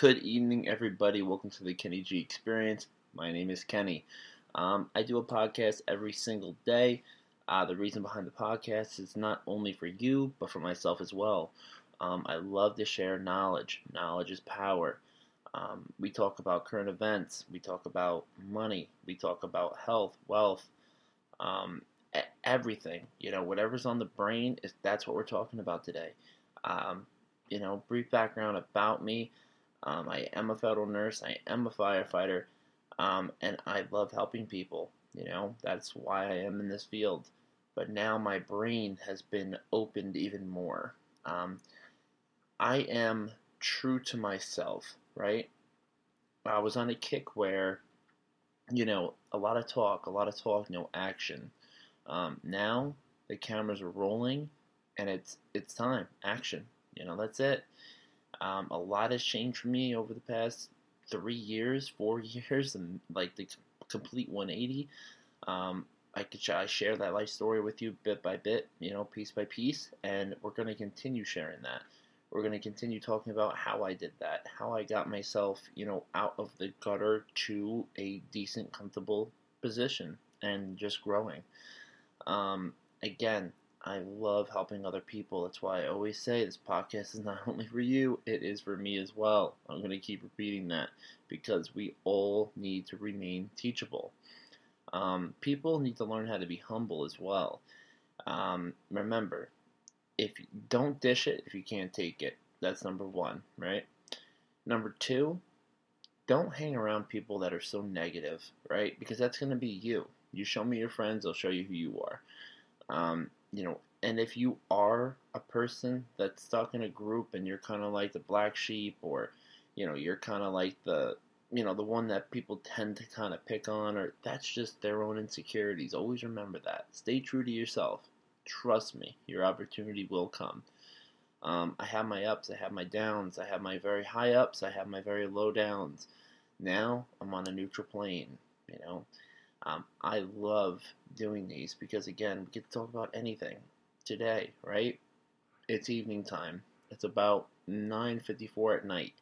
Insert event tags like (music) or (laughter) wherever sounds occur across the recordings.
Good evening, everybody. Welcome to the Kenny G Experience. My name is Kenny. Um, I do a podcast every single day. Uh, the reason behind the podcast is not only for you, but for myself as well. Um, I love to share knowledge. Knowledge is power. Um, we talk about current events. We talk about money. We talk about health, wealth, um, everything. You know, whatever's on the brain is that's what we're talking about today. Um, you know, brief background about me. Um, I am a federal nurse. I am a firefighter, um, and I love helping people. You know, that's why I am in this field. But now my brain has been opened even more. Um, I am true to myself, right? I was on a kick where, you know, a lot of talk, a lot of talk, no action. Um, now the cameras are rolling, and it's it's time, action. You know, that's it. Um, a lot has changed for me over the past three years, four (laughs) years, and like the complete 180. Um, I could I share that life story with you bit by bit, you know, piece by piece, and we're going to continue sharing that. We're going to continue talking about how I did that, how I got myself, you know, out of the gutter to a decent, comfortable position, and just growing. Um, again, I love helping other people. That's why I always say this podcast is not (laughs) only for you, it is for me as well. I'm going to keep repeating that because we all need to remain teachable. Um, people need to learn how to be humble as well. Um, remember, if you don't dish it if you can't take it. That's number one, right? Number two, don't hang around people that are so negative, right? Because that's going to be you. You show me your friends, I'll show you who you are. Um, you know, and if you are a person that's stuck in a group and you're kind of like the black sheep or, you know, you're kind of like the, you know, the one that people tend to kind of pick on or that's just their own insecurities. Always remember that. Stay true to yourself. Trust me, your opportunity will come. Um, I have my ups, I have my downs, I have my very high ups, I have my very low downs. Now I'm on a neutral plane, you know. Um, I love doing these because, again, we get to talk about anything. Today, right? It's evening time. It's about 9.54 at night.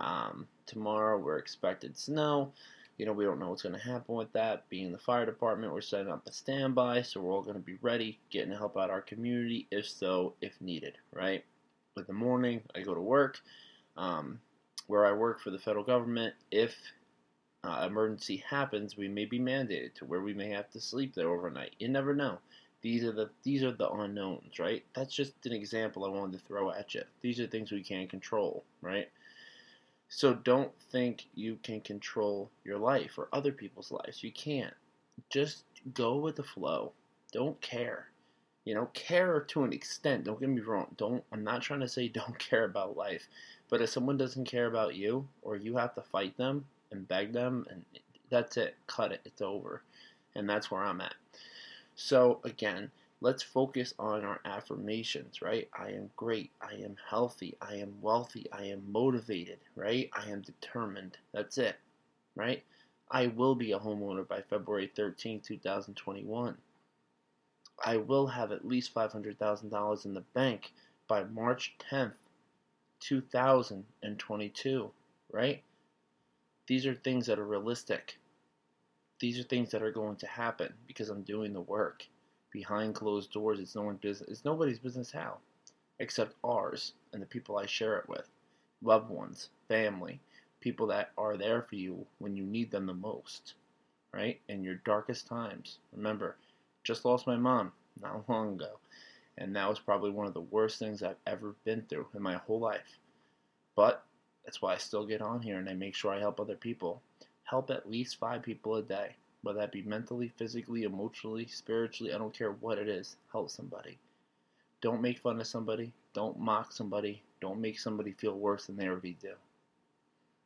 Um, tomorrow, we're expected snow. You know, we don't know what's going to happen with that. Being the fire department, we're setting up a standby, so we're all going to be ready, getting to help out our community, if so, if needed, right? In the morning, I go to work. Um, where I work for the federal government, if uh, emergency happens, we may be mandated to where we may have to sleep there overnight. You never know. These are the these are the unknowns, right? That's just an example I wanted to throw at you. These are things we can't control, right? So don't think you can control your life or other people's lives. You can't. Just go with the flow. Don't care. You know, care to an extent. Don't get me wrong. Don't I'm not trying to say (laughs) don't care about life. But if someone doesn't care about you or you have to fight them, and beg them, and that's it. Cut it. It's over. And that's where I'm at. So, again, let's focus on our affirmations, right? I am great. I am healthy. I am wealthy. I am motivated, right? I am determined. That's it, right? I will be a homeowner by February 13, 2021. I will have at least $500,000 in the bank by March 10th, 2022, right? These are things that are realistic. These are things that are going to happen because I'm doing the work. Behind closed doors, it's no one's business. It's nobody's business how, except ours and the people I share it with, loved ones, family, people that are there for you when you need them the most, right? In your darkest times. Remember, just lost my mom (laughs) not long ago, and that was probably one of the worst things I've ever been through in my whole life. But that's why I still get on here and I make sure I help other people. Help at least five people a day, whether that be mentally, physically, emotionally, spiritually, I don't care what it is. Help somebody. Don't make fun of somebody. Don't mock somebody. Don't make somebody feel worse than they already do.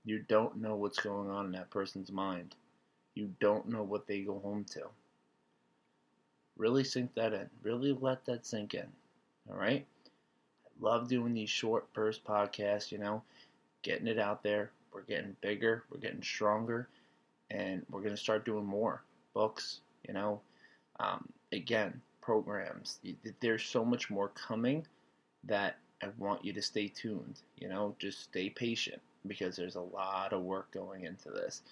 You don't know what's going on in that person's mind. You don't know what they go home to. Really sink that in. Really let that sink in. All right? I love doing these short burst podcasts, you know getting it out there. We're getting bigger, we're getting stronger, and we're going to start doing more books, you know. Um, again, programs. There's so much more coming that I want you to stay tuned, you know, just stay patient. Because there's a lot of work going into this.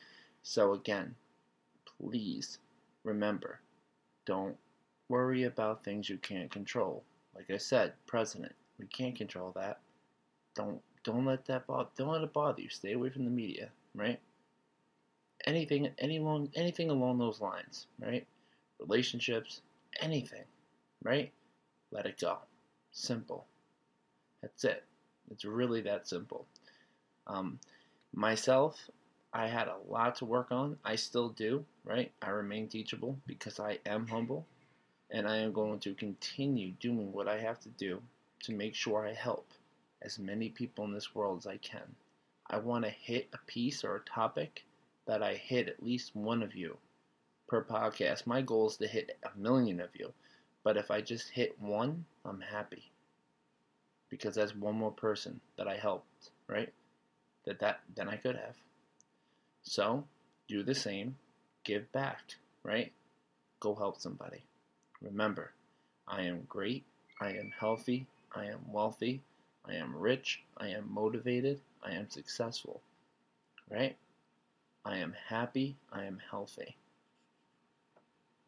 So, again, please remember don't worry about things you can't control. Like I said, president, we can't control that. Don't don't let that bother don't let it bother you. Stay away from the media, right? Anything any long, anything along those lines, right? Relationships, anything, right? Let it go. Simple. That's it. It's really that simple. Um, myself, I had a lot to work on. I still do, right? I remain teachable because I am humble and I am going to continue doing what I have to do to make sure I help as many people in this world as I can. I want to hit a piece or a topic that I hit at least one of you per podcast. My goal is to hit a million of you, but if I just hit one, I'm happy because that's one more person that I helped, right? That that then I could have. So, do the same, give back, right? Go help somebody. Remember, I am great, I am healthy, I am wealthy, I am rich, I am motivated, I am successful, right? I am happy, I am healthy.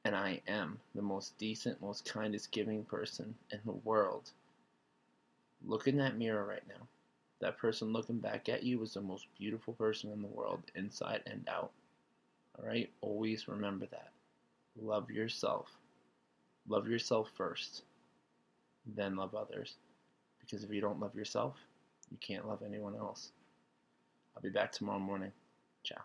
And I am the most decent, most kindest giving person in the world. Look in that mirror right now. That person looking back at you is the most beautiful person in the world, inside and out. Alright? Always remember that. Love yourself. Love yourself first, then love others. Because if you don't love yourself, you can't love anyone else. I'll be back tomorrow morning. Ciao.